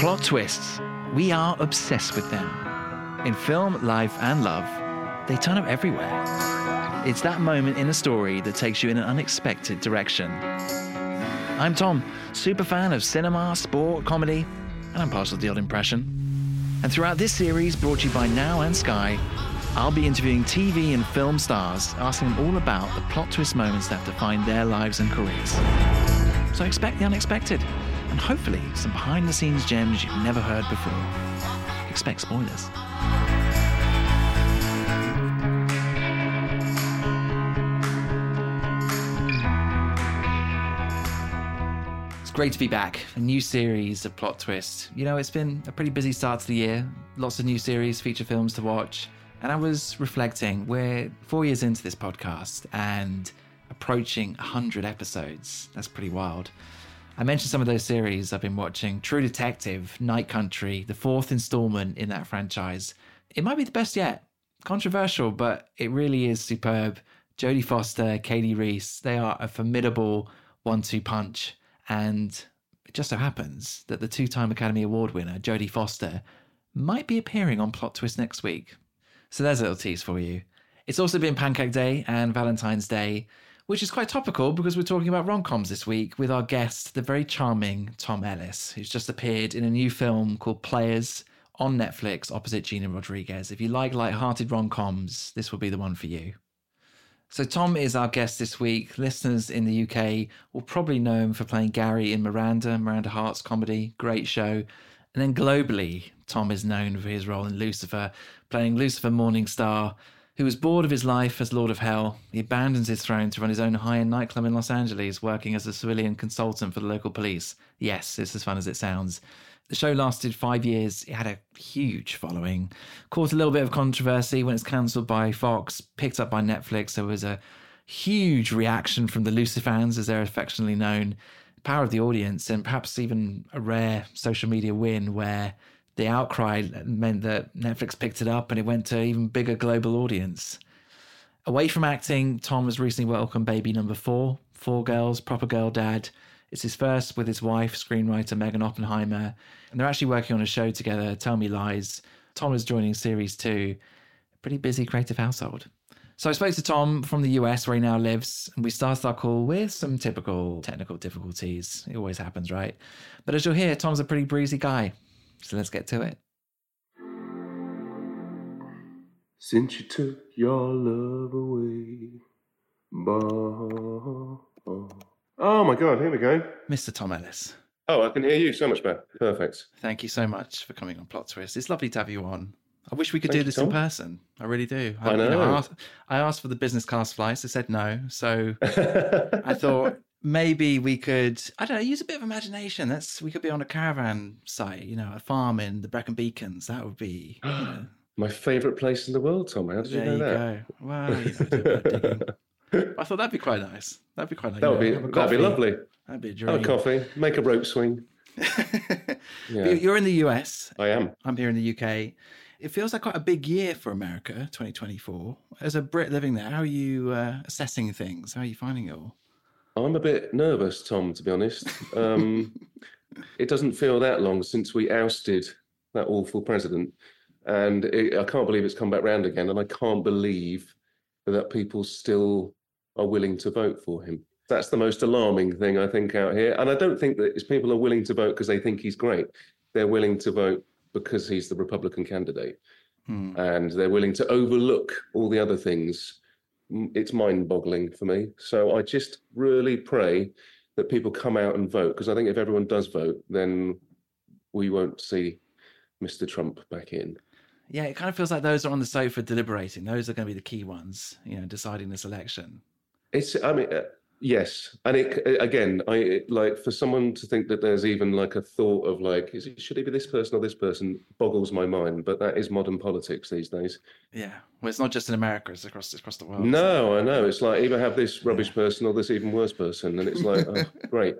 Plot twists. We are obsessed with them. In film, life, and love, they turn up everywhere. It's that moment in a story that takes you in an unexpected direction. I'm Tom, super fan of cinema, sport, comedy, and I'm partial to the odd impression. And throughout this series, brought to you by Now and Sky, I'll be interviewing TV and film stars, asking them all about the plot twist moments that define their lives and careers. So expect the unexpected, and hopefully some behind the scenes gems you've never heard before. Expect spoilers. It's great to be back. A new series of plot twists. You know, it's been a pretty busy start to the year. Lots of new series, feature films to watch. And I was reflecting, we're four years into this podcast and approaching 100 episodes. That's pretty wild. I mentioned some of those series I've been watching True Detective, Night Country, the fourth installment in that franchise. It might be the best yet. Controversial, but it really is superb. Jodie Foster, Katie Reese, they are a formidable one two punch. And it just so happens that the two time Academy Award winner, Jodie Foster, might be appearing on Plot Twist next week. So there's a little tease for you. It's also been Pancake Day and Valentine's Day, which is quite topical because we're talking about rom coms this week with our guest, the very charming Tom Ellis, who's just appeared in a new film called Players on Netflix opposite Gina Rodriguez. If you like light-hearted rom coms, this will be the one for you. So, Tom is our guest this week. Listeners in the UK will probably know him for playing Gary in Miranda, Miranda Hart's comedy, great show. And then globally, Tom is known for his role in Lucifer, playing Lucifer Morningstar, who was bored of his life as Lord of Hell. He abandons his throne to run his own high end nightclub in Los Angeles, working as a civilian consultant for the local police. Yes, it's as fun as it sounds. The show lasted five years. It had a huge following. Caused a little bit of controversy when it's cancelled by Fox, picked up by Netflix. There was a huge reaction from the Lucifans, as they're affectionately known. Power of the audience, and perhaps even a rare social media win where the outcry meant that Netflix picked it up and it went to even bigger global audience. Away from acting, Tom has recently welcomed baby number four, Four Girls, Proper Girl Dad. It's his first with his wife, screenwriter Megan Oppenheimer, and they're actually working on a show together, Tell Me Lies. Tom is joining series two. Pretty busy creative household. So I spoke to Tom from the US where he now lives, and we started our call with some typical technical difficulties. It always happens, right? But as you'll hear, Tom's a pretty breezy guy. So let's get to it. Since you took your love away. Bah. Oh my god, here we go. Mr. Tom Ellis. Oh, I can hear you so much better. Perfect. Thank you so much for coming on Plot Twist. It's lovely to have you on. I wish we could Thank do you, this in person. I really do. I you know. I, asked, I asked for the business class flights. They said no. So I thought maybe we could, I don't know, use a bit of imagination. That's we could be on a caravan site, you know, a farm in the Brecon Beacons. That would be. You know, My favourite place in the world, tommy How did you there know you that? go. Well, you know, do a bit of digging. I thought that'd be quite nice. That'd be quite nice. That would be know, that'd be lovely. That'd be a Have a coffee, make a rope swing. Yeah, You're in the US. I am. I'm here in the UK. It feels like quite a big year for America, 2024. As a Brit living there, how are you uh, assessing things? How are you finding it all? I'm a bit nervous, Tom, to be honest. Um, it doesn't feel that long since we ousted that awful president. And it, I can't believe it's come back round again. And I can't believe that people still are willing to vote for him. That's the most alarming thing, I think, out here. And I don't think that it's people are willing to vote because they think he's great. They're willing to vote because he's the Republican candidate. Hmm. And they're willing to overlook all the other things it's mind boggling for me. So I just really pray that people come out and vote because I think if everyone does vote, then we won't see Mr. Trump back in. Yeah, it kind of feels like those are on the sofa deliberating. Those are going to be the key ones, you know, deciding this election. It's, I mean, uh, yes, and it again, I it, like for someone to think that there's even like a thought of like, is it should it be this person or this person? Boggles my mind. But that is modern politics these days. Yeah. Well, it's not just in America; it's across across the world. No, I know. It's like either have this rubbish person or this even worse person, and it's like, oh, great.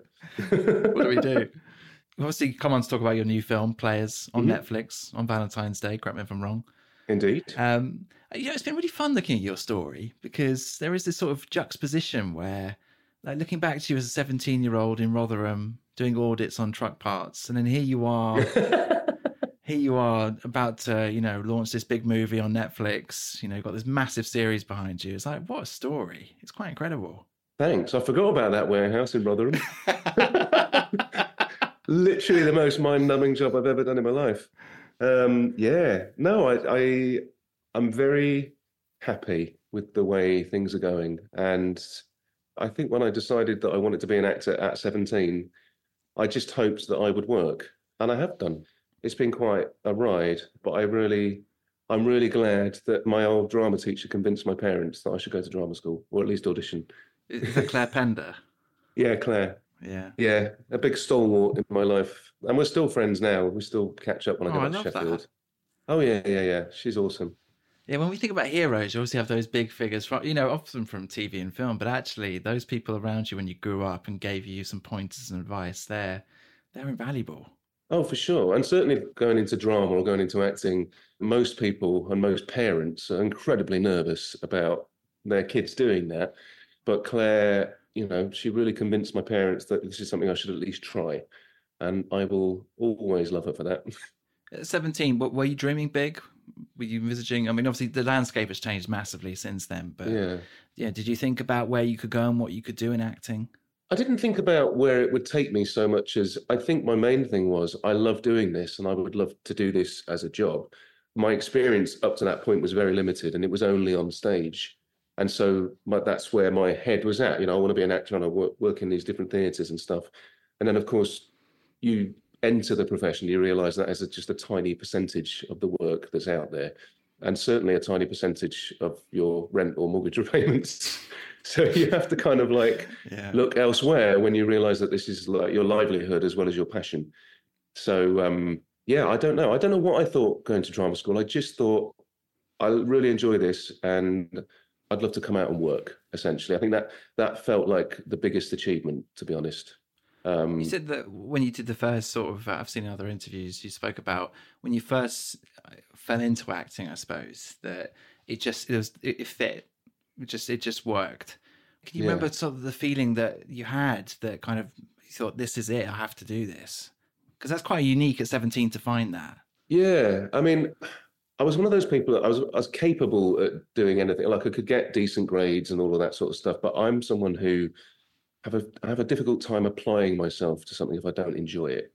what do we do? Obviously, come on to talk about your new film, Players, on Mhm. Netflix on Valentine's Day. Correct me if I'm wrong. Indeed. Um, you know, it's been really fun looking at your story because there is this sort of juxtaposition where, like, looking back to you as a 17 year old in Rotherham, doing audits on truck parts, and then here you are. here you are about to, you know, launch this big movie on Netflix. You know, got this massive series behind you. It's like, what a story! It's quite incredible. Thanks. I forgot about that warehouse in Rotherham. Literally the most mind-numbing job I've ever done in my life. Um, yeah. No, I, I, I'm very happy with the way things are going, and I think when I decided that I wanted to be an actor at 17, I just hoped that I would work, and I have done. It's been quite a ride, but I really, I'm really glad that my old drama teacher convinced my parents that I should go to drama school or at least audition. Is that Claire Pender? yeah, Claire. Yeah. Yeah, a big stalwart in my life, and we're still friends now. We still catch up when I Oh, go back to love that. Sheffield. Oh yeah, yeah, yeah. She's awesome. Yeah, when we think about heroes, you obviously have those big figures from, you know, often from TV and film, but actually those people around you when you grew up and gave you some pointers and advice, they're they're invaluable. Oh, for sure. And certainly going into drama or going into acting, most people and most parents are incredibly nervous about their kids doing that. But Claire, you know, she really convinced my parents that this is something I should at least try. And I will always love her for that. At 17, what, were you dreaming big? Were you envisaging? I mean, obviously the landscape has changed massively since then, but yeah. yeah. did you think about where you could go and what you could do in acting? I didn't think about where it would take me so much as I think my main thing was I love doing this and I would love to do this as a job. My experience up to that point was very limited and it was only on stage. And so my, that's where my head was at. You know, I want to be an actor and I work, work in these different theatres and stuff. And then, of course, you enter the profession, you realize that is just a tiny percentage of the work that's out there. And certainly a tiny percentage of your rent or mortgage repayments. so you have to kind of like Yeah. look elsewhere when you realize that this is like your livelihood as well as your passion. So um, yeah, I don't know. I don't know what I thought going to drama school. I just thought I really enjoy this and I'd love to come out and work. Essentially, I think that that felt like the biggest achievement, to be honest. Um, You said that when you did the first sort of, uh, I've seen in other interviews, you spoke about when you first uh, fell into acting, I suppose, that it just, it was, it, it fit. It just, it just worked. Can you Yeah. remember sort of the feeling that you had that kind of, you thought, this is it, I have to do this? Because that's quite unique at 17 to find that. Yeah, I mean, I was one of those people that I was I was capable at doing anything. Like I could get decent grades and all of that sort of stuff. But I'm someone who have a I have a difficult time applying myself to something if I don't enjoy it.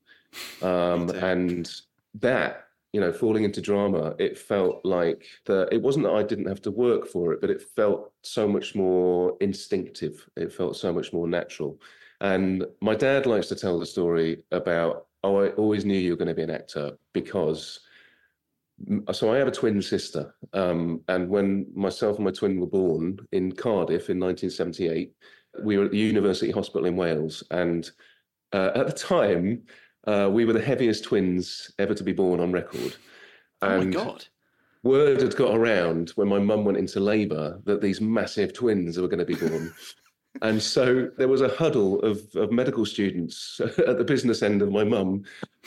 Um, and that you know, falling into drama, it felt like that. it wasn't that I didn't have to work for it, but it felt so much more instinctive. It felt so much more natural. And my dad likes to tell the story about, oh, I always knew you were going to be an actor because. So I have a twin sister, um, and when myself and my twin were born in Cardiff in 1978, we were at the University Hospital in Wales, and uh, at the time, uh, we were the heaviest twins ever to be born on record. Oh my God. word had got around when my mum went into labour that these massive twins were going to be born. and so there was a huddle of, of medical students at the business end of my mum,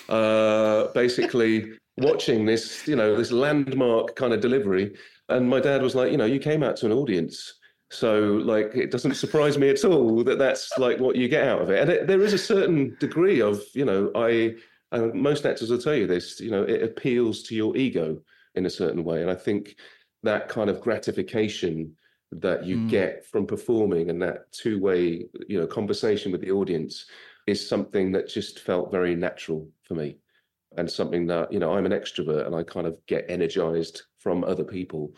uh, basically watching this, you know, this landmark kind of delivery. And my dad was like, you know, you came out to an audience. So, like, it doesn't surprise me at all that that's like what you get out of it. And it, there is a certain degree of, you know, I, and most actors will tell you this, you know, it appeals to your ego in a certain way. And I think that kind of gratification that you Mm. get from performing and that two-way, you know, conversation with the audience is something that just felt very natural for me. And something that, you know, I'm an extrovert and I kind of get energized from other people.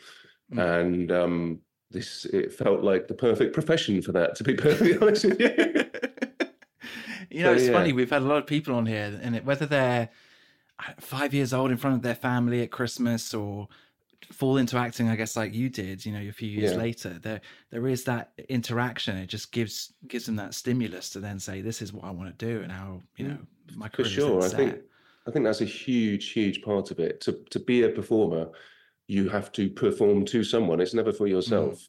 Mm. And um this it felt like the perfect profession for that, to be perfectly honest with you. you know, So, it's yeah. funny. We've had a lot of people on here, and it, whether they're uh, five years old in front of their family at Christmas or fall into acting, I guess, like you did, you know, a few years Yeah. later, there there is that interaction. It just gives gives them that stimulus to then say, "This is what I want to do," and how you know my For career is sure. I think. I think that's a huge, huge part of it. To to be a performer, you have to perform to someone. It's never for yourself. Mm.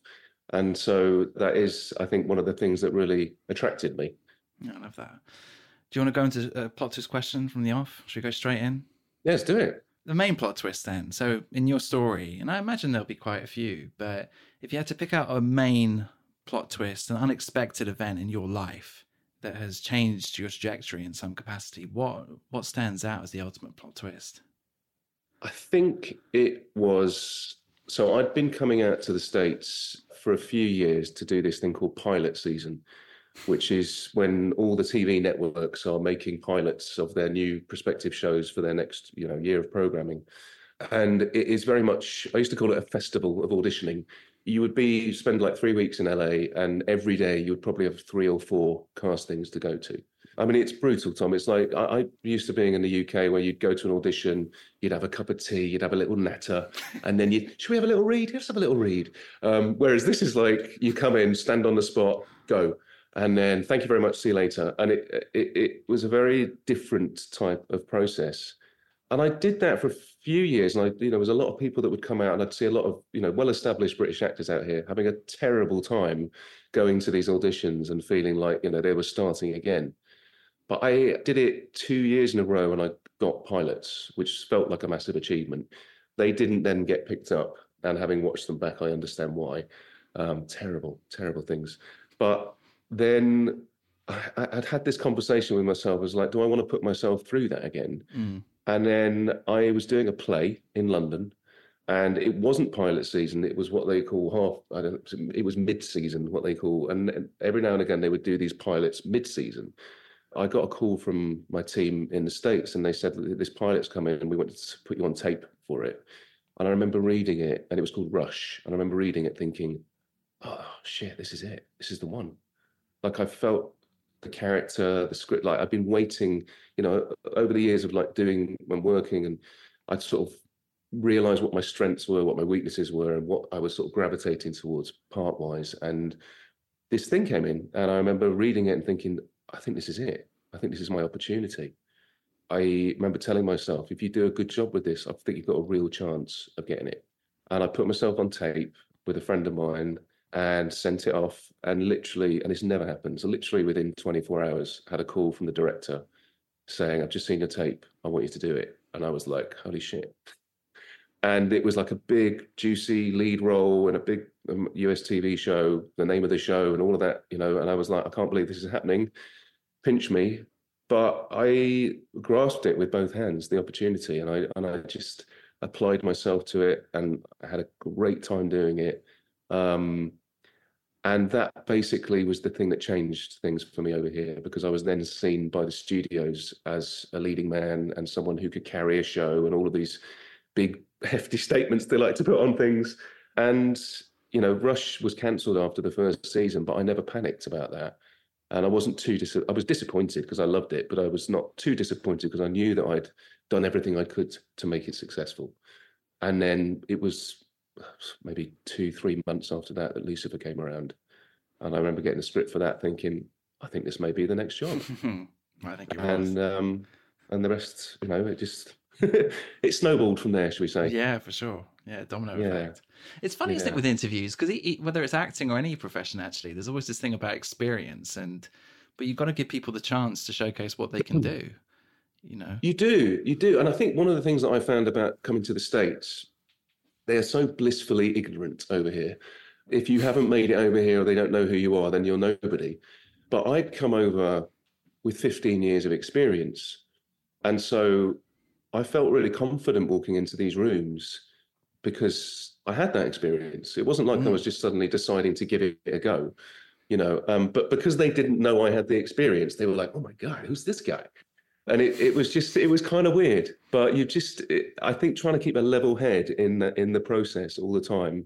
And so that is, I think, one of the things that really attracted me. Yeah, I love that. Do you want to go into a plot twist question from the off? Should we go straight in? Yes, do it. the main plot twist then so in your story and i imagine there'll be quite a few but if you had to pick out a main plot twist an unexpected event in your life that has changed your trajectory in some capacity. What what stands out as the ultimate plot twist? I think it was so I'd been coming out to the States for a few years to do this thing called pilot season, which is when all the TV networks are making pilots of their new prospective shows for their next, you know, year of programming. And it is very much I used to call it a festival of auditioning you would be spend like three weeks in LA, and every day you would probably have three or four castings to go to. I mean, it's brutal, Tom. It's like I, I used to being in the UK where you'd go to an audition, you'd have a cup of tea, you'd have a little natter, and then you should we have a little read? Let's have a little read. Um, whereas this is like you come in, stand on the spot, go, and then thank you very much, see you later. And it it, it was a very different type of process and I did that for a few years, and I, you know, there was a lot of people that would come out, and I'd see a lot of, you know, well-established British actors out here having a terrible time going to these auditions and feeling like, you know, they were starting again. But I did it two years in a row, and I got pilots, which felt like a massive achievement. They didn't then get picked up, and having watched them back, I understand why. Um, terrible, terrible things. But then I, would had this conversation with myself. I was like, do I want to put myself through that again? Mm. And then I was doing a play in London, and it wasn't pilot season. It was what they call half. I don't. It was mid-season, what they call. And every now and again, they would do these pilots mid-season. I got a call from my team in the states, and they said this pilot's coming, and we wanted to put you on tape for it. And I remember reading it, and it was called Rush. And I remember reading it, thinking, "Oh shit, this is it. This is the one." Like I felt the character, the script. Like I've been waiting, you know, over the years of like doing when working, and I'd sort of realized what my strengths were, what my weaknesses were, and what I was sort of gravitating towards part wise. And this thing came in, and I remember reading it and thinking, I think this is it. I think this is my opportunity. I remember telling myself, if you do a good job with this, I think you've got a real chance of getting it. And I put myself on tape with a friend of mine and sent it off. And literally, and this never happens, literally within 24 hours, had a call from the director saying, I've just seen your tape. I want you to do it. And I was like, holy shit. And it was like a big, juicy lead role in a big um, US TV show, the name of the show, and all of that, you know. And I was like, I can't believe this is happening. Pinch me. But I grasped it with both hands, the opportunity, and I and I just applied myself to it, and I had a great time doing it. Um, and that basically was the thing that changed things for me over here because I was then seen by the studios as a leading man and someone who could carry a show and all of these big hefty statements they like to put on things. And you know, Rush was cancelled after the first season, but I never panicked about that. And I wasn't too dis- I was disappointed because I loved it, but I was not too disappointed because I knew that I'd done everything I could to make it successful. And then it was maybe two, three months after that that Lucifer came around. And I remember getting a script for that thinking, I think this may be the next job. I think and um, and the rest, you know, it just it snowballed from there, should we say? Yeah, for sure. Yeah, domino yeah. effect. It's funny, yeah. isn't it, with interviews? Because whether it's acting or any profession, actually, there's always this thing about experience, and but you've got to give people the chance to showcase what they can do. You know, you do, you do, and I think one of the things that I found about coming to the states they are so blissfully ignorant over here. If you haven't made it over here or they don't know who you are, then you're nobody. But I'd come over with 15 years of experience. And so I felt really confident walking into these rooms because I had that experience. It wasn't like mm. I was just suddenly deciding to give it a go, you know. Um, but because they didn't know I had the experience, they were like, "Oh my god, who's this guy?" and it, it was just it was kind of weird but you just it, i think trying to keep a level head in the, in the process all the time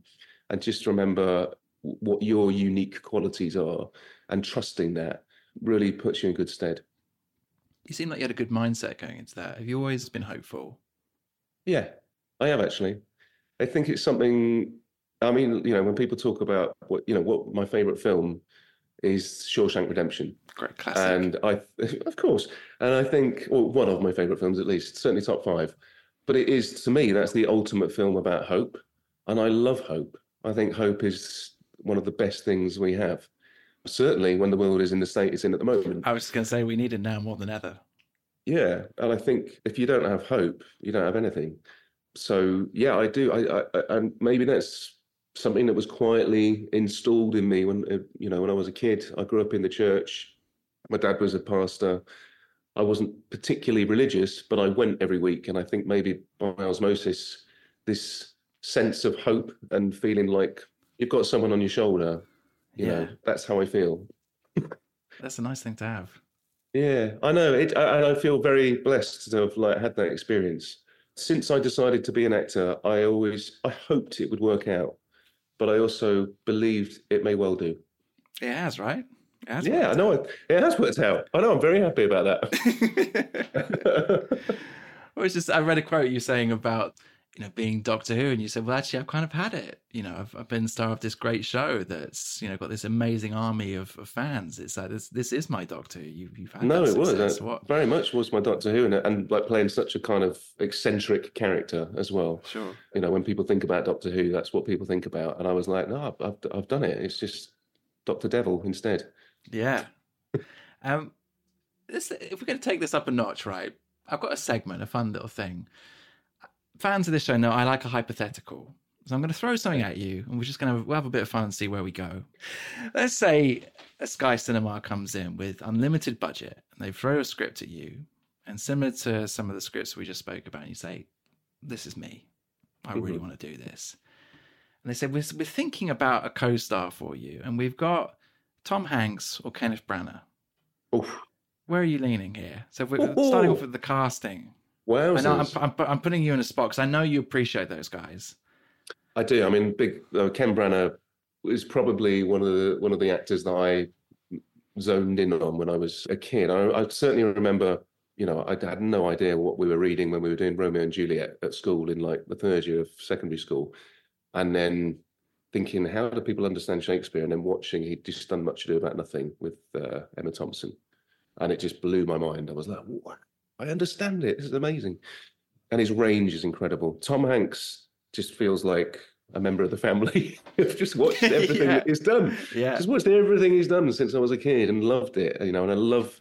and just remember what your unique qualities are and trusting that really puts you in good stead you seem like you had a good mindset going into that have you always been hopeful yeah i have actually i think it's something i mean you know when people talk about what you know what my favorite film is Shawshank Redemption. Great classic. And I, of course, and I think, well, one of my favourite films at least, certainly top five. But it is to me that's the ultimate film about hope, and I love hope. I think hope is one of the best things we have. Certainly, when the world is in the state it's in at the moment. I was going to say we need it now more than ever. Yeah, and I think if you don't have hope, you don't have anything. So yeah, I do. I, I and maybe that's something that was quietly installed in me when uh, you know when I was a kid. I grew up in the church, My dad was a pastor. I wasn't particularly religious, but I went every week. And I think maybe by osmosis, this sense of hope and feeling like you've got someone on your shoulder, you Yeah. know, that's how I feel. That's a nice thing to have. Yeah, I know. It, I, I feel very blessed to have like had that experience. Since I decided to be an actor, I always I hoped it would work out, but I also believed it may well do. It has, right? It has Yeah, I know it, it has worked out. I know. I'm very happy about that. well, it's just I read a quote you saying about you know being Doctor Who, and you said, "Well, actually, I've kind of had it. You know, I've, I've been star of this great show that's you know got this amazing army of, of fans. It's like this this is my Doctor Who. You, you've had no, that it was What? very much was my Doctor Who, and, and like playing such a kind of eccentric character as well. Sure. You know, when people think about Doctor Who, that's what people think about, and I was like, no, I've I've, I've done it. It's just Doctor Devil instead. Yeah. um, this, if we're going to take this up a notch, right? I've got a segment, a fun little thing. Fans of this show know I like a hypothetical. So I'm going to throw something at you, and we're just going to we'll have a bit of fun and see where we go. Let's say a Sky Cinema comes in with unlimited budget, and they throw a script at you, and similar to some of the scripts we just spoke about, and you say, "This is me. I really Mhm. want to do this." And they said, "We're, we're thinking about a co-star for you, and we've got Tom Hanks or Kenneth Branagh. Oof. Where are you leaning here? So we're starting off with the casting. I know I'm, I'm, I'm putting you in a spot because I know you appreciate those guys. I do. I mean, big uh, Ken Branagh is probably one of the one of the actors that I zoned in on when I was a kid. I, I certainly remember, you know, I had no idea what we were reading when we were doing Romeo and Juliet at school in like the third year of secondary school, and then thinking, how do people understand Shakespeare? And then watching, he'd just done much ado about nothing with uh, Emma Thompson, and it just blew my mind. I was like, what? I understand it. This is amazing, and his range is incredible. Tom Hanks just feels like a member of the family. I've just watched everything Yeah. that he's done. Yeah. Just watched everything he's done since I was a kid and loved it. You know, and I love,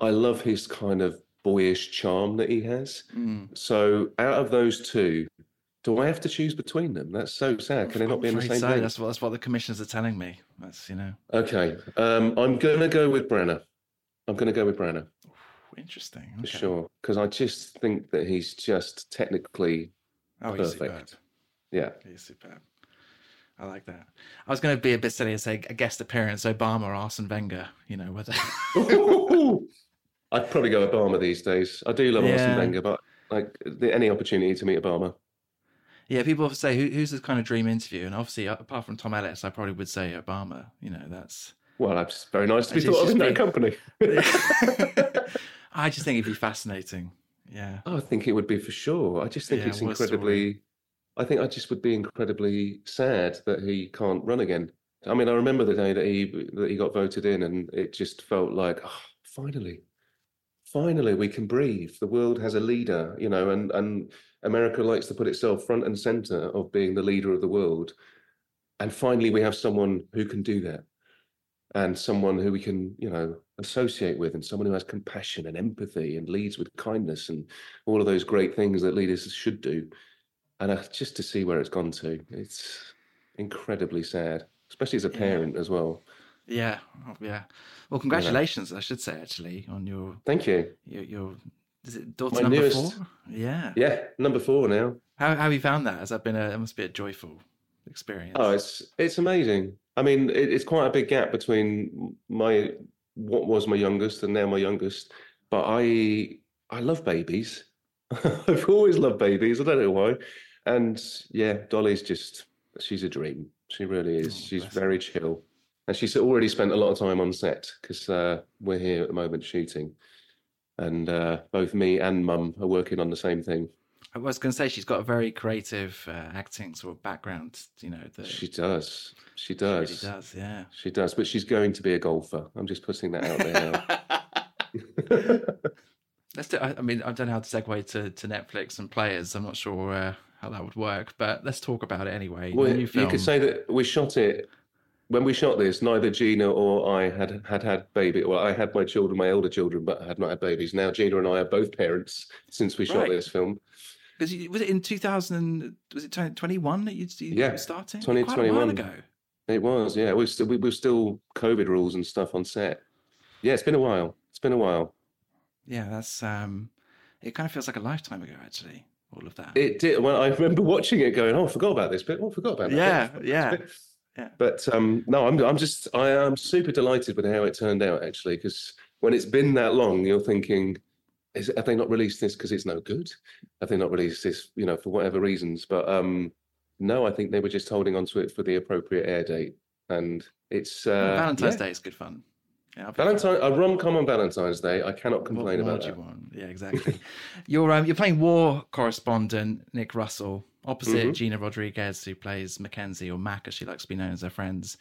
I love his kind of boyish charm that he has. Mm. So out of those two, do I have to choose between them? That's so sad. Can they not be in the same so. thing? That's what that's what the commissioners are telling me. That's you know Okay, um, I'm gonna go with Branagh. I'm gonna go with Branagh interesting. for sure because I just think that he's just technically, Oh, he's Perfect. yeah. He's superb. I like that. I was going to be a bit silly and say a guest appearance, Obama or Arsene Wenger. You know whether. I'd probably go Obama these days. I do love Arsene Yeah. Wenger, but like the, any opportunity to meet Obama. yeah, people say Who, who's the kind of dream interview, and obviously apart from Tom Ellis, I probably would say Obama. You know that's. Well, that's very nice to be thought of in that company. I just think it'd be fascinating. Yeah. Oh, I think it would be for sure. I just think Yeah, it's a story. incredibly. I think I just would be incredibly sad that he can't run again. I mean, I remember the day that he that he got voted in, and it just felt like, oh, finally, finally, we can breathe. The world has a leader, you know, and and America likes to put itself front and center of being the leader of the world, and finally, we have someone who can do that, and someone who we can, you know, associate with, and someone who has compassion and empathy and leads with kindness and all of those great things that leaders should do. And uh, just to see where it's gone to, it's incredibly sad, especially as a Yeah. parent as well. Yeah. Oh, yeah. Well, congratulations, I should say actually, on your Thank you. your, your is it daughter My number newest- four? Yeah. Yeah, number four now. How how have you found that? Has that been a it must be a joyful experience? Oh, it's it's amazing. I mean, it, it's quite a big gap between my what was my youngest and now my youngest. But I I love babies. I've always loved babies. I don't know why. And yeah, Dolly's just she's a dream. She really is. Oh, she's very chill. And she's already spent a lot of time on set because uh, we're here at the moment shooting. And uh, both me and mum are working on the same thing. I was going to say she's got a very creative uh, acting sort of background. You know, that She does. She she does. really does. Yeah. She does. But she's going to be a golfer. I'm just putting that out there. Let's do. I, I mean, I don't know how to segue to, to Netflix and players. I'm not sure uh, how that would work, but let's talk about it anyway. Well, you could say that we shot it when we shot this. Neither Gina or I had had had baby. Well, I had my children, my elder children, but I had not had babies. Now Gina and I are both parents since we shot Right. this film. Because was it in 2000? Was it 2021 that you, you Yeah, were starting? Quite a while 2021. ago. It was, yeah. We still we were still COVID rules and stuff on set. Yeah, it's been a while. It's been a while. Yeah, that's um, it. Kind of feels like a lifetime ago, actually. All of that. It did. Well, I remember watching it, going, "Oh, I forgot about this bit. Oh, I forgot about that." Yeah, bit. yeah, yeah. But um, no, I'm I'm just I am super delighted with how it turned out actually, because when it's been that long, you're thinking, is have they not released this because it's no good? Have they not released this, you know, for whatever reasons? But um, no, I think they were just holding on to it for the appropriate air date, and it's uh, Valentine's yeah. Day is good fun. Yeah, Valentine a rom com on Valentine's Day. I cannot complain what, about what that. You want? Yeah, exactly. you're um, you're playing war correspondent Nick Russell opposite Mm-hmm. Gina Rodriguez, who plays Mackenzie or Mac, as she likes to be known as her friends.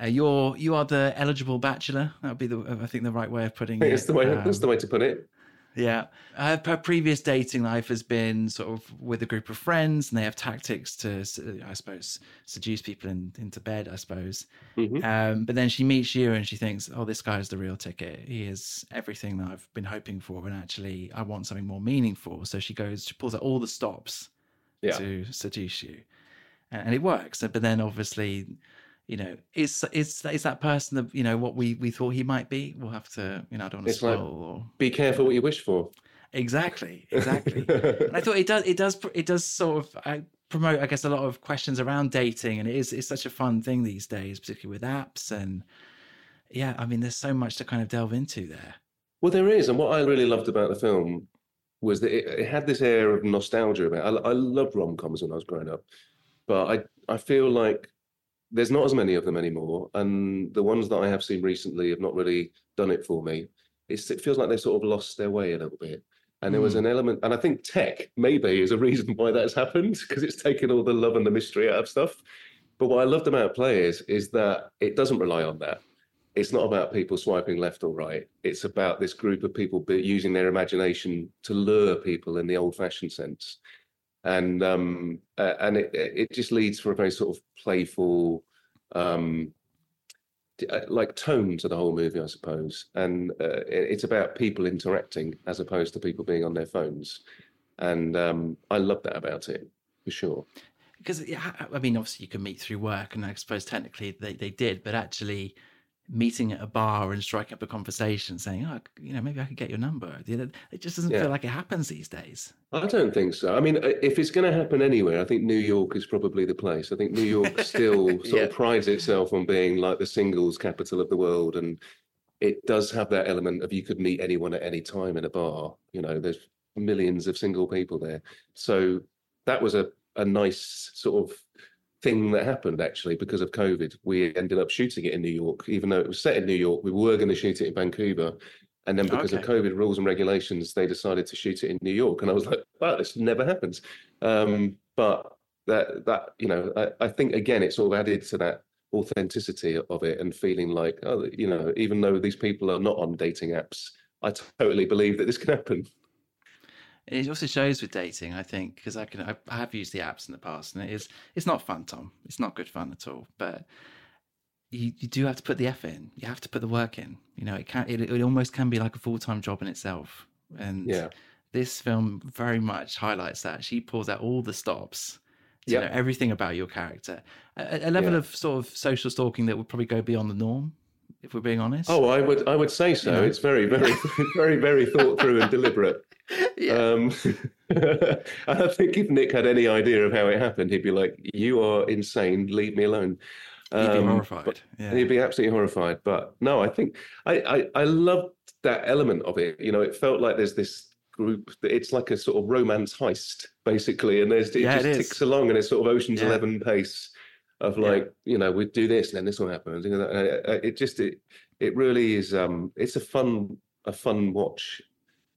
Uh, you're you are the eligible bachelor. That would be the I think the right way of putting it. that's the way. that's Um, the way to put it. Yeah. Uh, her previous dating life has been sort of with a group of friends, and they have tactics to, I suppose, seduce people in, into bed, I suppose. Mhm. Um, but then she meets you and she thinks, oh, this guy's the real ticket. He is everything that I've been hoping for. And actually, I want something more meaningful. So she goes, she pulls out all the stops Yeah. to seduce you. And it works. But then obviously, you know, is is is that person that you know what we we thought he might be? We'll have to, you know, I don't want to It's like- or Be careful what you wish for. Exactly, exactly. and I thought it does, it does, it does sort of uh, promote, I guess, a lot of questions around dating, and it is, it's such a fun thing these days, particularly with apps, and yeah, I mean, there's so much to kind of delve into there. Well, there is, and what I really loved about the film was that it, it had this air of nostalgia about. It. I, I loved rom coms when I was growing up, but I I feel like there's not as many of them anymore, and the ones that I have seen recently have not really done it for me. It's, it feels like they sort of lost their way a little bit. And there was Hmm. an element, and I think tech maybe is a reason why that's happened because it's taken all the love and the mystery out of stuff. But what I loved about Players is that it doesn't rely on that it's not about people swiping left or right. It's about this group of people be, using their imagination to lure people in the old-fashioned sense, and um, uh, and it it just leads for a very sort of playful, um, uh, like tone to the whole movie, I suppose. And uh, it- it's about people interacting as opposed to people being on their phones, and um, I love that about it for sure. Because, I mean, obviously you can meet through work, and I suppose technically they, they did, but actually meeting at a bar and striking up a conversation saying, oh, you know, maybe I could get your number. It just doesn't Yeah. feel like it happens these days. I don't think so. I mean, if it's going to happen anywhere, I think New York is probably the place. I think New York still sort Yeah. of prides itself on being like the singles capital of the world, and it does have that element of you could meet anyone at any time in a bar. You know, there's millions of single people there, so that was a a nice sort of thing that happened actually because of COVID. We ended up shooting it in New York, even though it was set in New York. We were going to shoot it in Vancouver. And then because of COVID rules and regulations, they decided to shoot it in New York. And I was like, wow, this never happens. Um, but that, that you know, I, I think, again, it sort of added to that authenticity of it and feeling like, oh, you know, even though these people are not on dating apps, I totally believe that this can happen. It also shows with dating, I think, because I can I, I have used the apps in the past, and it is it's not fun, Tom. It's not good fun at all. But you, you do have to put the effort in. You have to put the work in. You know, it can it, it almost can be like a full time job in itself. And Yeah. this film very much highlights that. She pulls out all the stops to Yeah. know everything about your character. A, a level Yeah. of sort of social stalking that would probably go beyond the norm, if we're being honest. Oh, I would, I would say so. You know. It's very, very, very, very thought through and deliberate. yeah. Um, and I think if Nick had any idea of how it happened, he'd be like, "You are insane. Leave me alone." You'd be Um, horrified. yeah. He'd be absolutely horrified. But no, I think I, I, I loved that element of it. You know, it felt like there's this group. that It's like a sort of romance heist, basically, and there's it Yeah, just is. ticks along, and it's sort of Ocean's Yeah. Eleven pace of Yeah. like, you know, we do this, and then this will happen. and it, it just it it really is. Um, it's a fun a fun watch,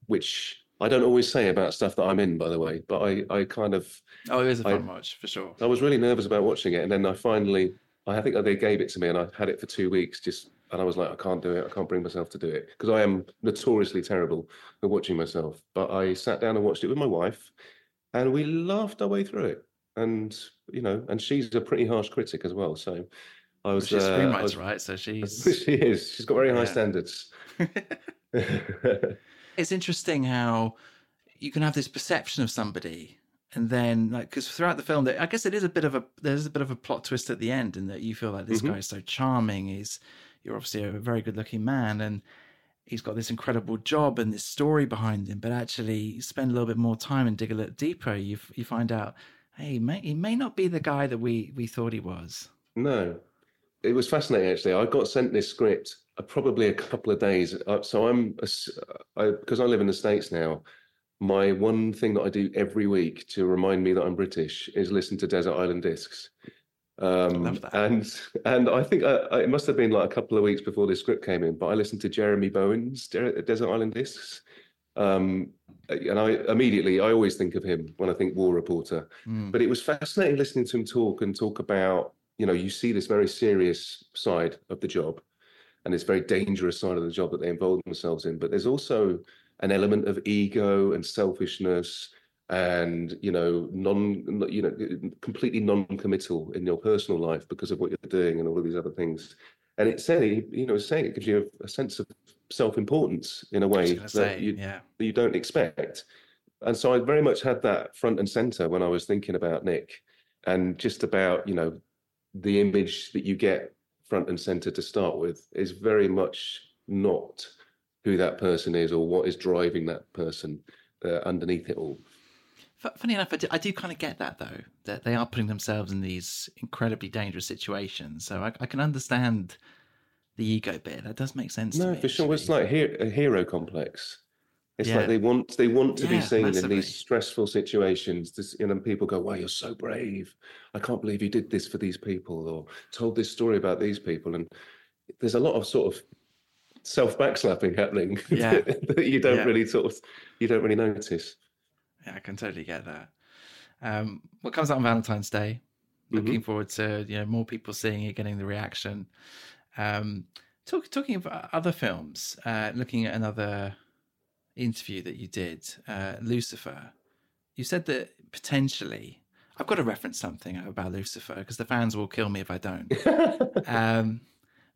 which. I don't always say about stuff that I'm in, by the way, but I, I kind of Oh, it is a fun watch for sure. I was really nervous about watching it, and then I finally, I think they gave it to me, and I had it for two weeks. Just, and I was like, I can't do it. I can't bring myself to do it because I am notoriously terrible at watching myself. But I sat down and watched it with my wife, and we laughed our way through it. And you know, and she's a pretty harsh critic as well. So I was. She's uh, screenwriter, was- right? So she's she is. She's got very high Yeah. standards. it's interesting how you can have this perception of somebody and then like because throughout the film there- i guess it is a bit of a there's a bit of a plot twist at the end in that you feel like this Mhm. guy is so charming he's you're obviously a very good looking man and he's got this incredible job and this story behind him, but actually spend a little bit more time and dig a little deeper, you you find out, hey, he may, he may not be the guy that we we thought he was. No, it was fascinating actually. I got sent this script uh, probably a couple of days. Uh, so I'm because I, I live in the states now. My one thing that I do every week to remind me that I'm British is listen to Desert Island Discs. Um, and and I think I, uh, I, it must have been like a couple of weeks before this script came in, but I listened to Jeremy Bowen's Desert Island Discs, um, and I immediately I always think of him when I think War Reporter. Mm. But it was fascinating listening to him talk and talk about you know you see this very serious side of the job, and this very dangerous side of the job that they involve themselves in. But there's also an element of ego and selfishness and you know non you know completely non-committal in your personal life because of what you're doing and all of these other things and it's saying you know saying it gives you a, a sense of self-importance in a way that say, you, yeah. that you don't expect and so i very much had that front and center when i was thinking about nick and just about you know the image that you get front and center to start with is very much not who that person is or what is driving that person uh, underneath it all Funny enough, I do, I do, kind of get that though, that they are putting themselves in these incredibly dangerous situations. So I, I can understand the ego bit. That does make sense. No, me, for sure. It's like a hero complex. It's yeah. like they want they want to yeah, be seen massively. in these stressful situations. This, you know, people go, "Wow, you're so brave! I can't believe you did this for these people, or told this story about these people." And there's a lot of sort of self backslapping happening yeah. that you don't really sort of you don't really notice yeah, I can totally get that. Um, what comes out on Valentine's Day? Mm-hmm. Looking forward to you know more people seeing it, getting the reaction. Um, talk, talking about other films, uh, looking at another interview that you did, uh, Lucifer. You said that potentially, I've got to reference something about Lucifer because the fans will kill me if I don't. um,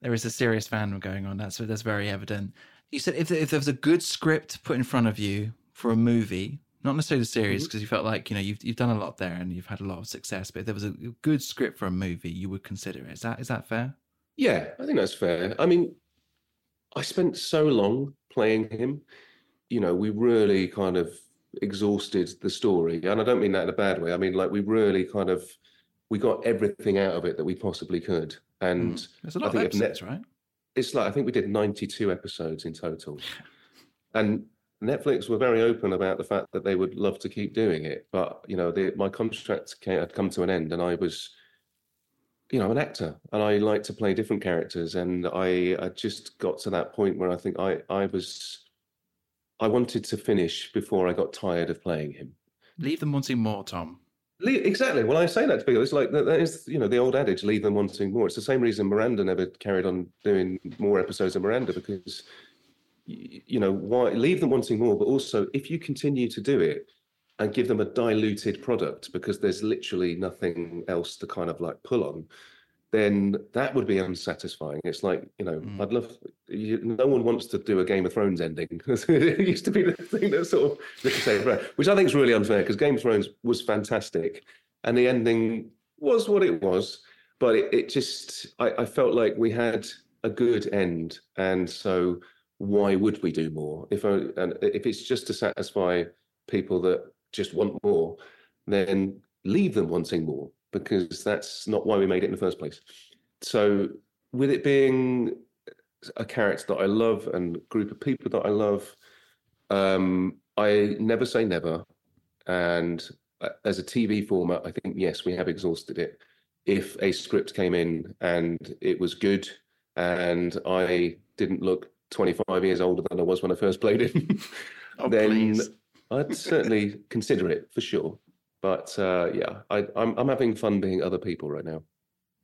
there is a serious fandom going on. That's that's very evident. You said if, if there was a good script put in front of you for a movie, not necessarily the series because mm-hmm. you felt like you know you've you've done a lot there and you've had a lot of success. But if there was a good script for a movie, you would consider it. Is that is that fair? Yeah, I think that's fair. I mean, I spent so long playing him. You know, we really kind of exhausted the story, and I don't mean that in a bad way. I mean, like we really kind of we got everything out of it that we possibly could. And mm. there's a lot of episodes, right? It's like I think we did 92 episodes in total, and Netflix were very open about the fact that they would love to keep doing it, but you know, the, my contract came, had come to an end, and I was, you know, I'm an actor, and I like to play different characters, and I, I just got to that point where I think I, I was, I wanted to finish before I got tired of playing him. Leave them wanting more, Tom. Leave, Exactly. Well, I say that to people. It's like that is, you know, the old adage: leave them wanting more. It's the same reason Miranda never carried on doing more episodes of Miranda because you know why leave them wanting more but also if you continue to do it and give them a diluted product because there's literally nothing else to kind of like pull on then that would be unsatisfying it's like you know mm. i'd love you, no one wants to do a game of thrones ending it used to be the thing that sort of which i think is really unfair because game of thrones was fantastic and the ending was what it was but it, it just I, I felt like we had a good end and so why would we do more? If I, and if it's just to satisfy people that just want more, then leave them wanting more because that's not why we made it in the first place. So with it being a character that I love and group of people that I love, um, I never say never. And uh, as a TV format, I think yes, we have exhausted it. If a script came in and it was good, and I didn't look 25 years older than I was when I first played it, oh, then please. I'd certainly consider it for sure. But uh, yeah, I, I'm I'm having fun being other people right now.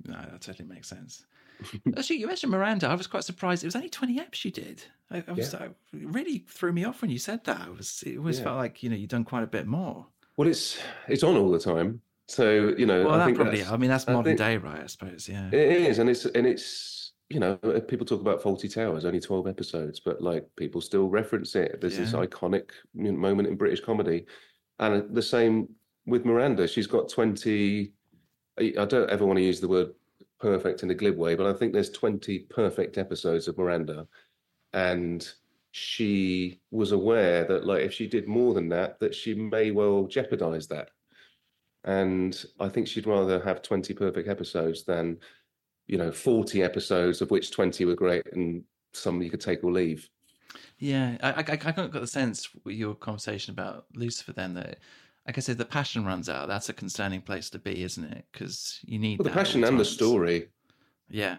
No, that totally makes sense. Actually, you mentioned Miranda. I was quite surprised. It was only 20 apps you did. I, I was, yeah. it really threw me off when you said that. It was it always yeah. felt like you know you'd done quite a bit more. Well, it's it's on all the time. So you know, well, I that think probably. I mean, that's modern think, day, right? I suppose. Yeah, it is, and it's and it's you know, uh, people talk about Fawlty Towers, only 12 episodes, but like people still reference it. There's yeah. this iconic moment in British comedy. And the same with Miranda. She's got 20, I don't ever want to use the word perfect in a glib way, but I think there's 20 perfect episodes of Miranda. And she was aware that like if she did more than that, that she may well jeopardize that. And I think she'd rather have 20 perfect episodes than, you know, 40 episodes of which 20 were great and some you could take or leave. Yeah, I, I, I kind of got the sense with your conversation about Lucifer then that, like I said, the passion runs out. That's a concerning place to be, isn't it? Because you need Well, the passion and the story, Yeah,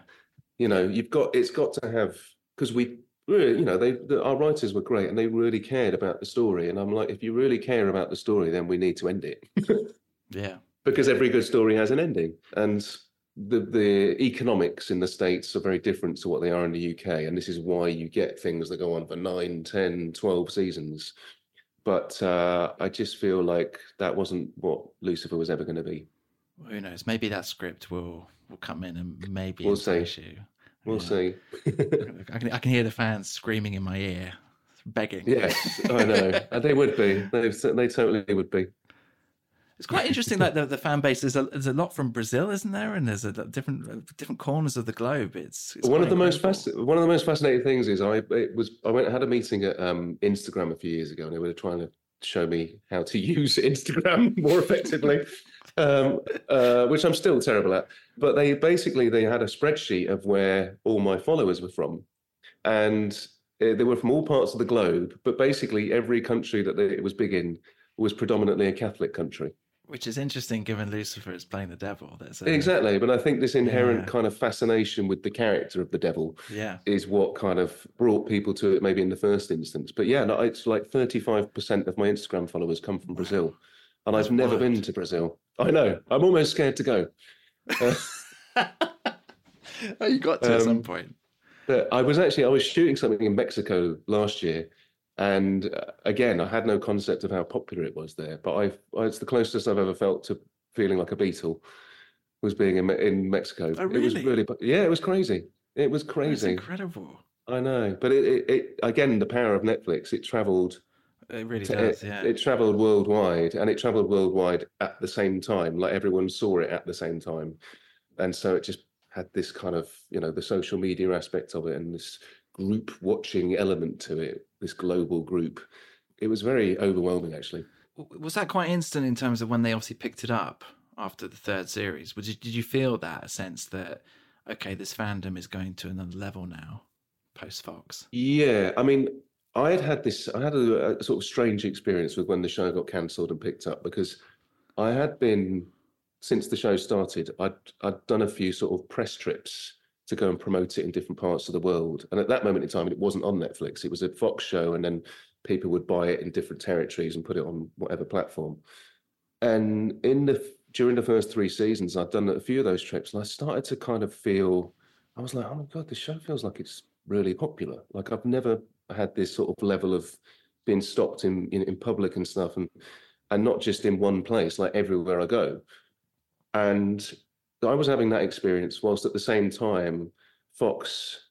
you know, you've got, it's got to have, because we, really, you know, they, the, our writers were great and they really cared about the story. And I'm like, if you really care about the story, then we need to end it. yeah, because every good story has an ending and the the economics in the states are very different to what they are in the UK and this is why you get things that go on for 9 10 12 seasons but uh, I just feel like that wasn't what Lucifer was ever going to be Well, who knows? Maybe that script will will come in and maybe We'll see. you. we'll Yeah. see I can I can hear the fans screaming in my ear, begging. yes I know and they would be they, they totally would be It's quite interesting that the, the fan base there's a there's a lot from Brazil, isn't there? And there's a different different corners of the globe. It's, it's one of the most fasc- one of the most fascinating things is I it was I went had a meeting at um, Instagram a few years ago and they were trying to show me how to use Instagram more effectively, um, uh, which I'm still terrible at. But they basically they had a spreadsheet of where all my followers were from, and uh, they were from all parts of the globe. But basically every country that they, it was big in was predominantly a Catholic country. Which is interesting, given Lucifer is playing the devil. There's a, Exactly, but I think this inherent Yeah. kind of fascination with the character of the devil Yeah, is what kind of brought people to it maybe in the first instance but yeah no, it's like 35% of my instagram followers come from brazil and That's i've never wild. been to brazil i know i'm almost scared to go Uh, oh, you got to at some Um, point. i was actually i was shooting something in mexico last year and uh, again i had no concept of how popular it was there but i've it's the closest i've ever felt to feeling like a Beatle was being in, in mexico Oh, it was really? really yeah it was crazy it was That's crazy incredible. i know but it, it, it again the power of netflix it traveled It really to- does. it, Yeah. it traveled worldwide and it traveled worldwide at the same time like everyone saw it at the same time and so it just had this kind of you know the social media aspect of it and this group watching element to it this global group it was very overwhelming actually Was that quite instant in terms of when they obviously picked it up after the third series? Was you, did you feel that sense that okay, this fandom is going to another level now post Fox? yeah i mean i had had this i had a, a sort of strange experience with when the show got cancelled and picked up because i had been since the show started i'd i'd done a few sort of press trips to go and promote it in different parts of the world. And at that moment in time it wasn't on netflix. It was a fox show and then people would buy it in different territories and put it on whatever platform. And in the during the first three seasons i'd done a few of those trips and i started to kind of feel i was like oh my god this show feels like it's really popular. Like i've never had this sort of level of being stopped in in, in public and stuff and and not just in one place like everywhere i go. And i was having that experience whilst at the same time fox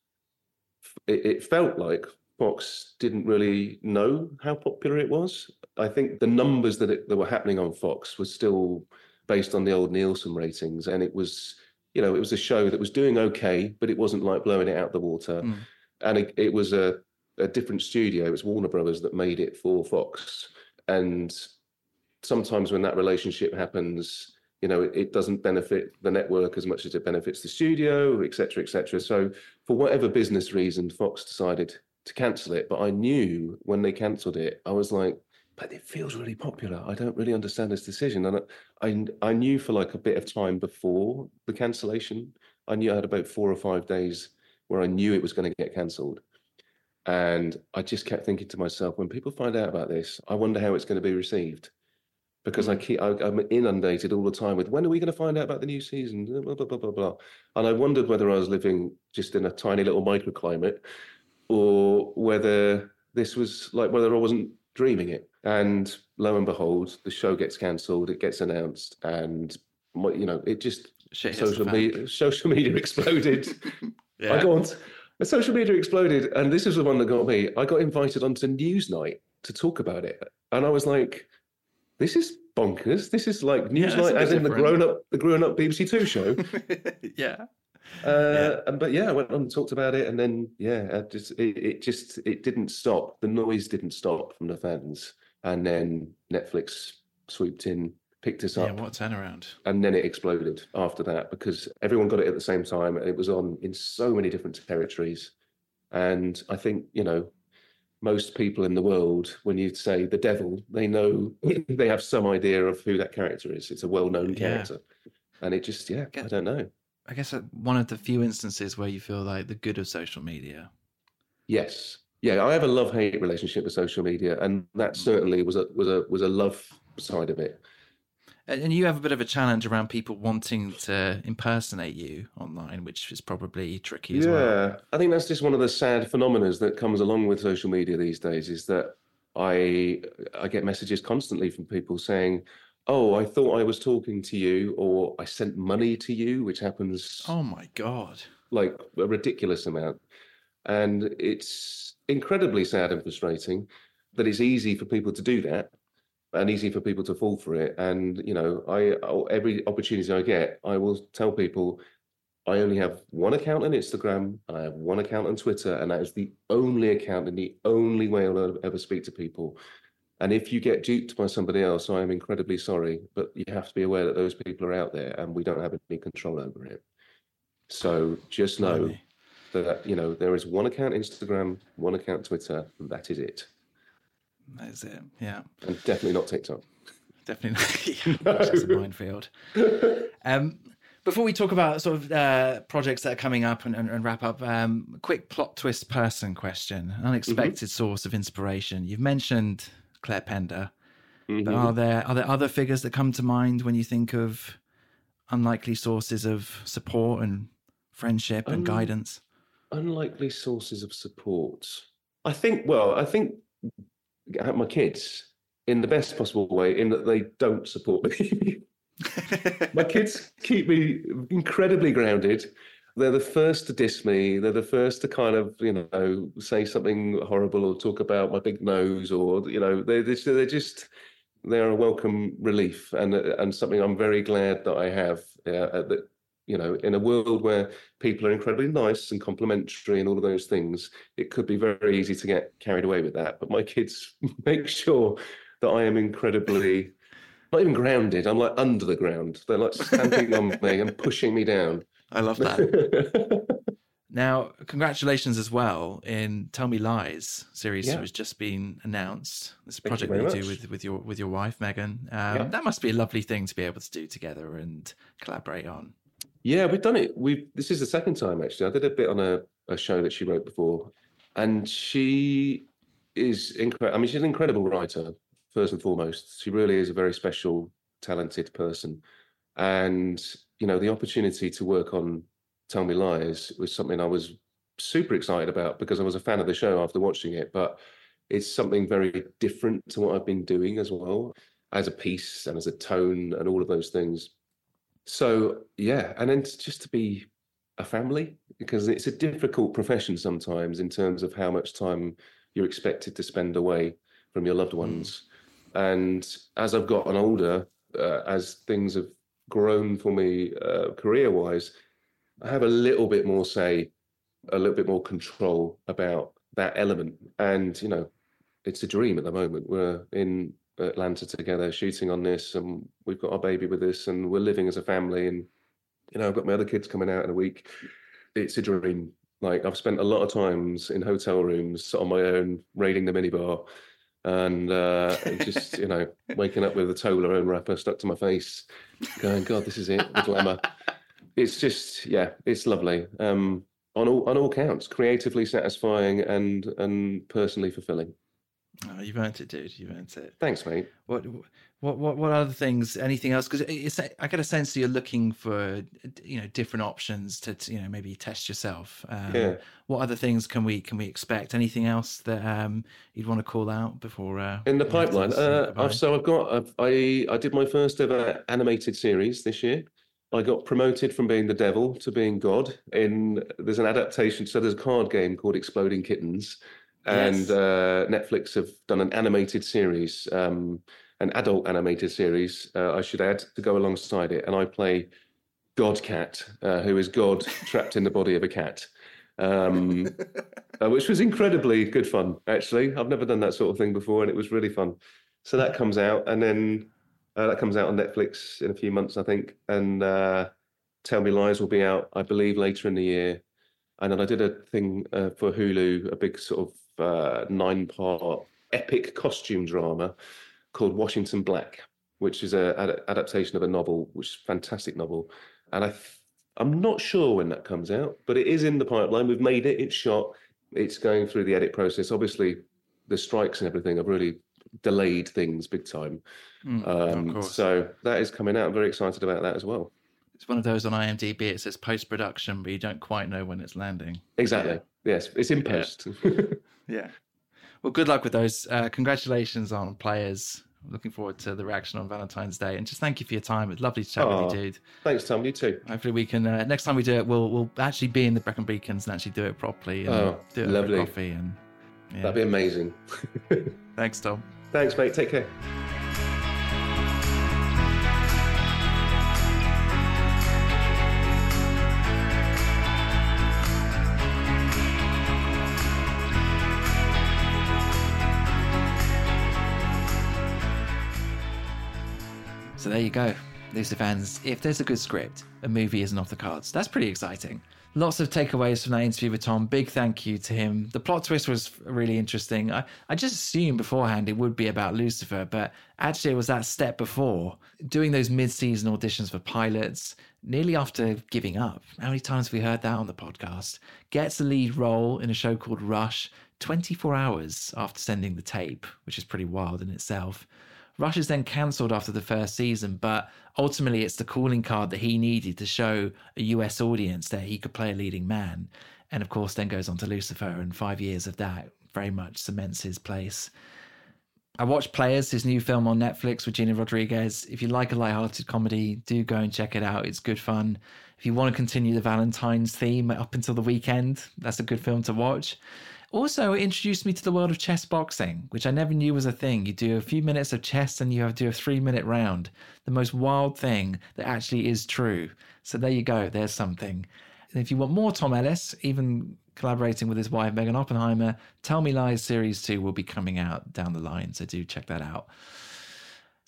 it, it felt like fox didn't really know how popular it was. I think the numbers that, it, that were happening on fox was still based on the old nielsen ratings and it was you know it was a show that was doing okay but it wasn't like blowing it out the water. Mm. and it, it was a, a different studio. It was warner brothers that made it for fox. And sometimes when that relationship happens you know it, it doesn't benefit the network as much as it benefits the studio et cetera et cetera. So for whatever business reason fox decided to cancel it but i knew when they cancelled it i was like but it feels really popular. I don't really understand this decision. And i i knew for like a bit of time before the cancellation i knew i had about four or five days where i knew it was going to get cancelled. And i just kept thinking to myself when people find out about this i wonder how it's going to be received because I keep I, I'm inundated all the time with when are we going to find out about the new season? Blah blah blah blah blah. And I wondered whether I was living just in a tiny little microclimate, or whether this was like whether I wasn't dreaming it. And lo and behold, the show gets cancelled. It gets announced, and my- you know it just Shit social media social media exploded. I Yeah. got social media exploded, and this is the one that got me. I got invited onto Newsnight to talk about it, and I was like, "This is bonkers. This is like Yeah, Newsnight, bit as in the grown up, the grown up BBC Two show." yeah. Uh, yeah. And, but yeah, I went on and talked about it, and then yeah, I just it, it just it didn't stop. The noise didn't stop from the fans, and then Netflix swooped in, picked us up. Yeah, what turnaround? And then it exploded after that because everyone got it at the same time, and it was on in so many different territories. And I think you know most people in the world, when you say the devil, they know they have some idea of who that character is. It's a well-known character, yeah. and it just yeah, I don't know. I guess one of the few instances where you feel like the good of social media. Yes, yeah, I have a love-hate relationship with social media, and that mm. certainly was a was a was a love side of it. Uh, and you have a bit of a challenge around people wanting to impersonate you online, which is probably tricky as well. Yeah, I think that's just one of the sad phenomena that comes along with social media these days. Is that I I get messages constantly from people saying, "Oh, I thought I was talking to you," or "I sent money to you," which happens. Oh my god! Like a ridiculous amount, and it's incredibly sad and frustrating that it's easy for people to do that and easy for people to fall for it. And you know, I oh, every opportunity I get, I will tell people I only have one account on Instagram, I have one account on Twitter, and that is the only account and the only way I'll ever speak to people. And if you get duped by somebody else, I am incredibly sorry, but you have to be aware that those people are out there, and we don't have any control over it. So just know that you know there is one account Instagram, one account Twitter, and that is it. That is it. Yeah. And definitely not TikTok. Definitely not. yeah, no. a minefield. Um, before we talk about sort of uh, projects that are coming up and, and, and wrap up, um, quick plot twist person question, unexpected mm-hmm. source of inspiration. You've mentioned Claire Pender, mm-hmm. but are there are there other figures that come to mind when you think of unlikely sources of support and friendship and um, guidance? Unlikely sources of support. I think. Well, I think my kids in the best possible way, in that they don't support me. my kids keep me incredibly grounded. They're the first to diss me. They're the first to kind of, you know, say something horrible or talk about my big nose, or you know, they're just, they're just they're a welcome relief and and something I'm very glad that I have. Uh, that you know, in a world where people are incredibly nice and complimentary and all of those things, it could be very easy to get carried away with that. But my kids make sure that I am incredibly not even grounded. I'm like under the ground. They're like stamping on me and pushing me down. I love that. now, congratulations as well in Tell Me Lies series yeah. has just been announced. This project you that you do with, with your with your wife Megan. Um, yeah. That must be a lovely thing to be able to do together and collaborate on. Yeah, we've done it. We this is the second time actually. I did a bit on a, a show that she wrote before, and she is incredible. I mean, she's an incredible writer first and foremost. She really is a very special, talented person, and you know the opportunity to work on Tell Me Lies was something I was super excited about because I was a fan of the show after watching it, but it's something very different to what I've been doing as well as a piece and as a tone and all of those things so yeah, and then just to be a family because it's a difficult profession sometimes in terms of how much time you're expected to spend away from your loved hmm. ones. Mm. And as I've gotten older, uh, as things have grown for me uh, career wise, I have a little bit more say, a little bit more control about that element. And, you know, it's a dream at the moment. We're in Atlanta together shooting on this, and we've got our baby with us, and we're living as a family. And you know, I've got my other kids coming out in a week. It's a dream. Like I've spent a lot of times in hotel rooms on my own, raiding the minibar, and uh, just you know, waking up with a Toblerone wrapper stuck to my face, going, "God, this is it, the glamour." It's just, yeah, it's lovely. Um, on all on all counts, creatively satisfying and and personally fulfilling. Oh, you've earned it, dude. You've earned it. Thanks, mate. What what what what other things? Anything else? Because it's I get a sense that you're looking for you know different options to, to you know maybe test yourself. Um, yeah. What other things can we can we expect? Anything else that um, you'd want to call out before? Uh, In the pipeline. Uh, I've, so I've got I've, I I did my first ever animated series this year. I got promoted from being the devil to being God. In there's an adaptation. So there's a card game called Exploding Kittens and yes. uh, Netflix have done an animated series, um, an adult animated series, uh, I should add, to go alongside it. And I play God Cat, uh, who is God trapped in the body of a cat, um, uh, which was incredibly good fun. Actually, I've never done that sort of thing before, and it was really fun. So that comes out, and then uh, that comes out on Netflix in a few months, I think. And uh, Tell Me Lies will be out, I believe, later in the year. And then I did a thing uh, for Hulu, a big sort of uh, nine-part epic costume drama called Washington Black, which is a ad- adaptation of a novel, which is a fantastic novel. And I, th- I'm not sure when that comes out, but it is in the pipeline. We've made it. It's shot. It's going through the edit process. Obviously, the strikes and everything have really delayed things big time. Mm, Um, so that is coming out. I'm very excited about that as well. it's one of those on IMDb. It says post production, but you don't quite know when it's landing. Exactly. Yes, it's in post. Yeah. Well, good luck with those. Uh, congratulations on players. Looking forward to the reaction on Valentine's Day, and just thank you for your time. It's lovely to chat with you, dude. Thanks, Tom. You too. Hopefully, we can uh, next time we do it, we'll we'll actually be in the Brecon Beacons and actually do it properly and Oh, do it lovely. coffee. And yeah. That'd be amazing. thanks, Tom. Thanks, mate. Take care. So there you go, Lucifer fans. If there's a good script, a movie isn't off the cards. That's pretty exciting. Lots of takeaways from that interview with Tom. Big thank you to him. The plot twist was really interesting. I, I just assumed beforehand it would be about Lucifer, but actually it was that step before doing those mid-season auditions for pilots. Nearly after giving up. How many times have we heard that on the podcast? Gets the lead role in a show called Rush 24 hours after sending the tape, which is pretty wild in itself. Rush is then cancelled after the first season, but ultimately it's the calling card that he needed to show a US audience that he could play a leading man. And of course, then goes on to Lucifer, and five years of that very much cements his place. I watched Players, his new film on Netflix with Gina Rodriguez. If you like a light-hearted comedy, do go and check it out. It's good fun. If you want to continue the Valentine's theme up until the weekend, that's a good film to watch. Also, introduced me to the world of chess boxing, which I never knew was a thing. You do a few minutes of chess and you have to do a three minute round. The most wild thing that actually is true. So there you go, there's something. And if you want more Tom Ellis, even collaborating with his wife Megan Oppenheimer, Tell Me Lies Series 2 will be coming out down the line. So do check that out.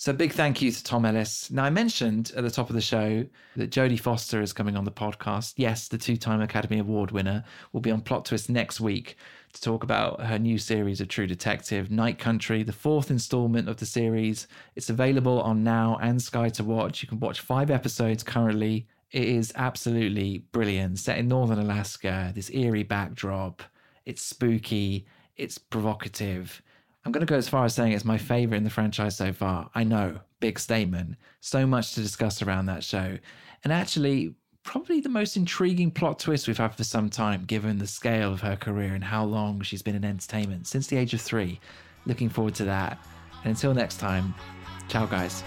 So big thank you to Tom Ellis. Now I mentioned at the top of the show that Jodie Foster is coming on the podcast. Yes, the two-time Academy Award winner will be on Plot Twist next week to talk about her new series of True Detective, Night Country, the fourth installment of the series. It's available on Now and Sky to watch. You can watch five episodes currently. It is absolutely brilliant. Set in northern Alaska, this eerie backdrop. It's spooky. It's provocative. I'm going to go as far as saying it's my favorite in the franchise so far. I know, big statement. So much to discuss around that show. And actually, probably the most intriguing plot twist we've had for some time, given the scale of her career and how long she's been in entertainment since the age of three. Looking forward to that. And until next time, ciao, guys.